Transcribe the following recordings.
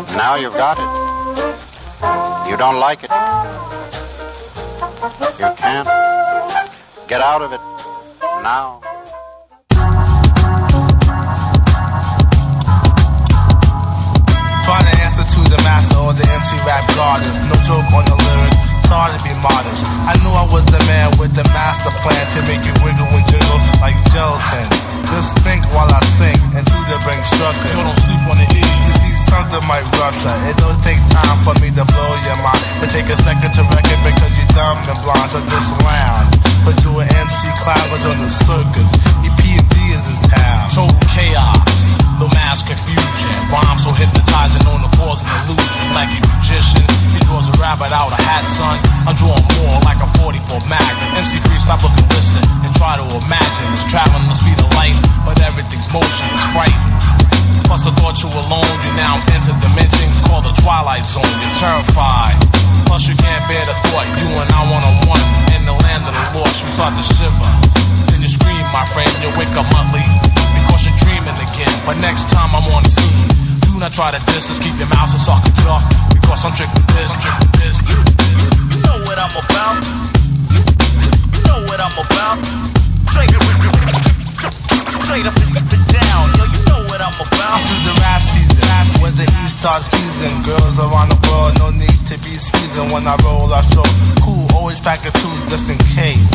Now you've got it. You don't like it. You can't get out of it now. Find an answer to the master or the MC rap goddess. No joke on the lyric. Sorry to be modest. I knew I was the man with the master plan to make you wiggle and jiggle like gelatin. Just think while I sing and do the bring structure. See, something might rupture. It don't take time for me to blow your mind. It take a second to wreck it because you're dumb and blind. So just lounge. Put you an MC clowns on the circus. EPMD is in town. Total chaos, no mass confusion. Rhymes so hypnotizing, zone. You're terrified. Plus you can't bear the thought you and I one on one in the land of the lost. You start to shiver. Then you scream, my friend. You wake up monthly because you're dreaming again. But next time I'm on the scene, do not try to distance. Keep your mouth so soft and talk because I'm strictly business. Strictly business. You know what I'm about. You know what I'm about. Straight up, straight up and down. Yo, you know what I'm about. This is the rap season, when the East starts teasing. Girls around the world, no need to be skeezing. When I roll, I show cool, always pack a two just in case.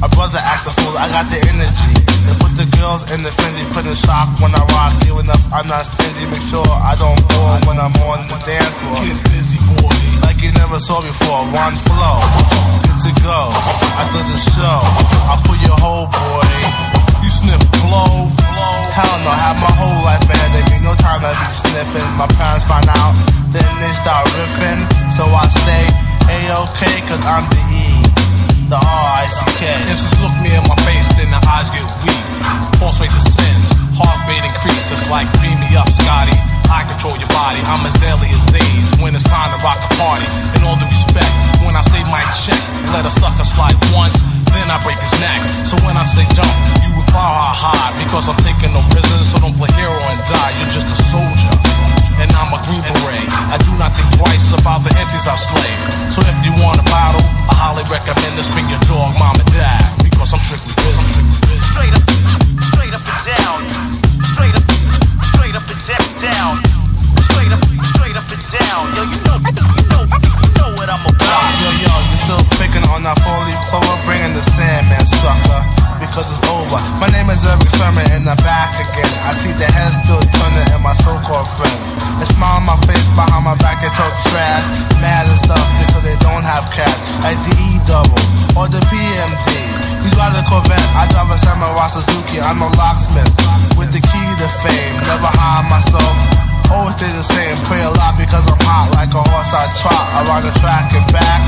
My brother acts a fool, I got the energy. They put the girls in the frenzy, put in shock when I rock. Give enough, I'm not stingy. Make sure I don't bore when I'm on the dance floor. Get busy, boy. Like you never saw before, one flow. Good to go. After the show, parents find out, then they start riffing. So I stay A-OK, cause I'm the E, the R-I-C-K. MCs look me in my face, then the eyes get weak. Pulse rate descends, heart rate increase. It's like beam me up, Scotty. I control your body. I'm as deadly as AIDS Straight up, straight up and down. Straight up, straight up and down. Yo, you know, you know, you know what I'm about. Yo, yo, you still picking on that four-leaf clover? Bringing the Sandman, sucker. Because it's over. My name is Erick Sermon and I'm back again. I see the heads still turning in my so-called friends. They smile on my face behind my back and talk trash. Mad and stuff because they don't have cash. Like the E double or the PMD. You drive the Corvette, I drive a Samurai Suzuki. I'm a locksmith myself. Always stay the same. Pray a lot because I'm hot like a horse I trot around the track and back.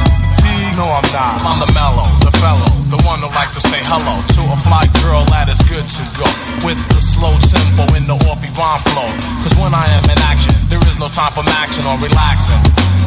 No, I'm not. I'm the mellow, the fellow, the one who like to say hello to a fly girl that is good to go. With the slow tempo in the offbeat rhyme flow. Cause when I am in action, there is no time for maxing or relaxing.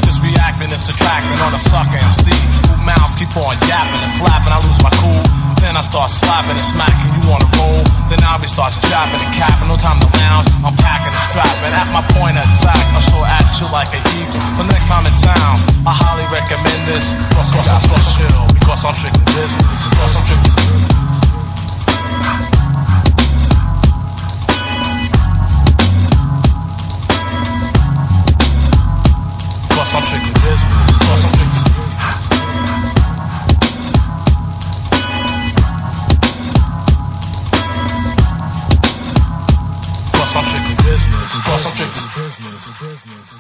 Just reacting and subtracting on a sucker MC who mouths keep on yapping and flapping. I lose my cool. Then I start slapping and smacking. You wanna roll? Then I'll be starts chopping and capping. No time to lounge. I'm packing and strapping. At my point of attack, I soar at you like an eagle. So next time in town, I highly recommend this. Cross, cross, cause, cause, chill, because I'm strictly business. Because I'm strictly business. Cause I'm strictly business.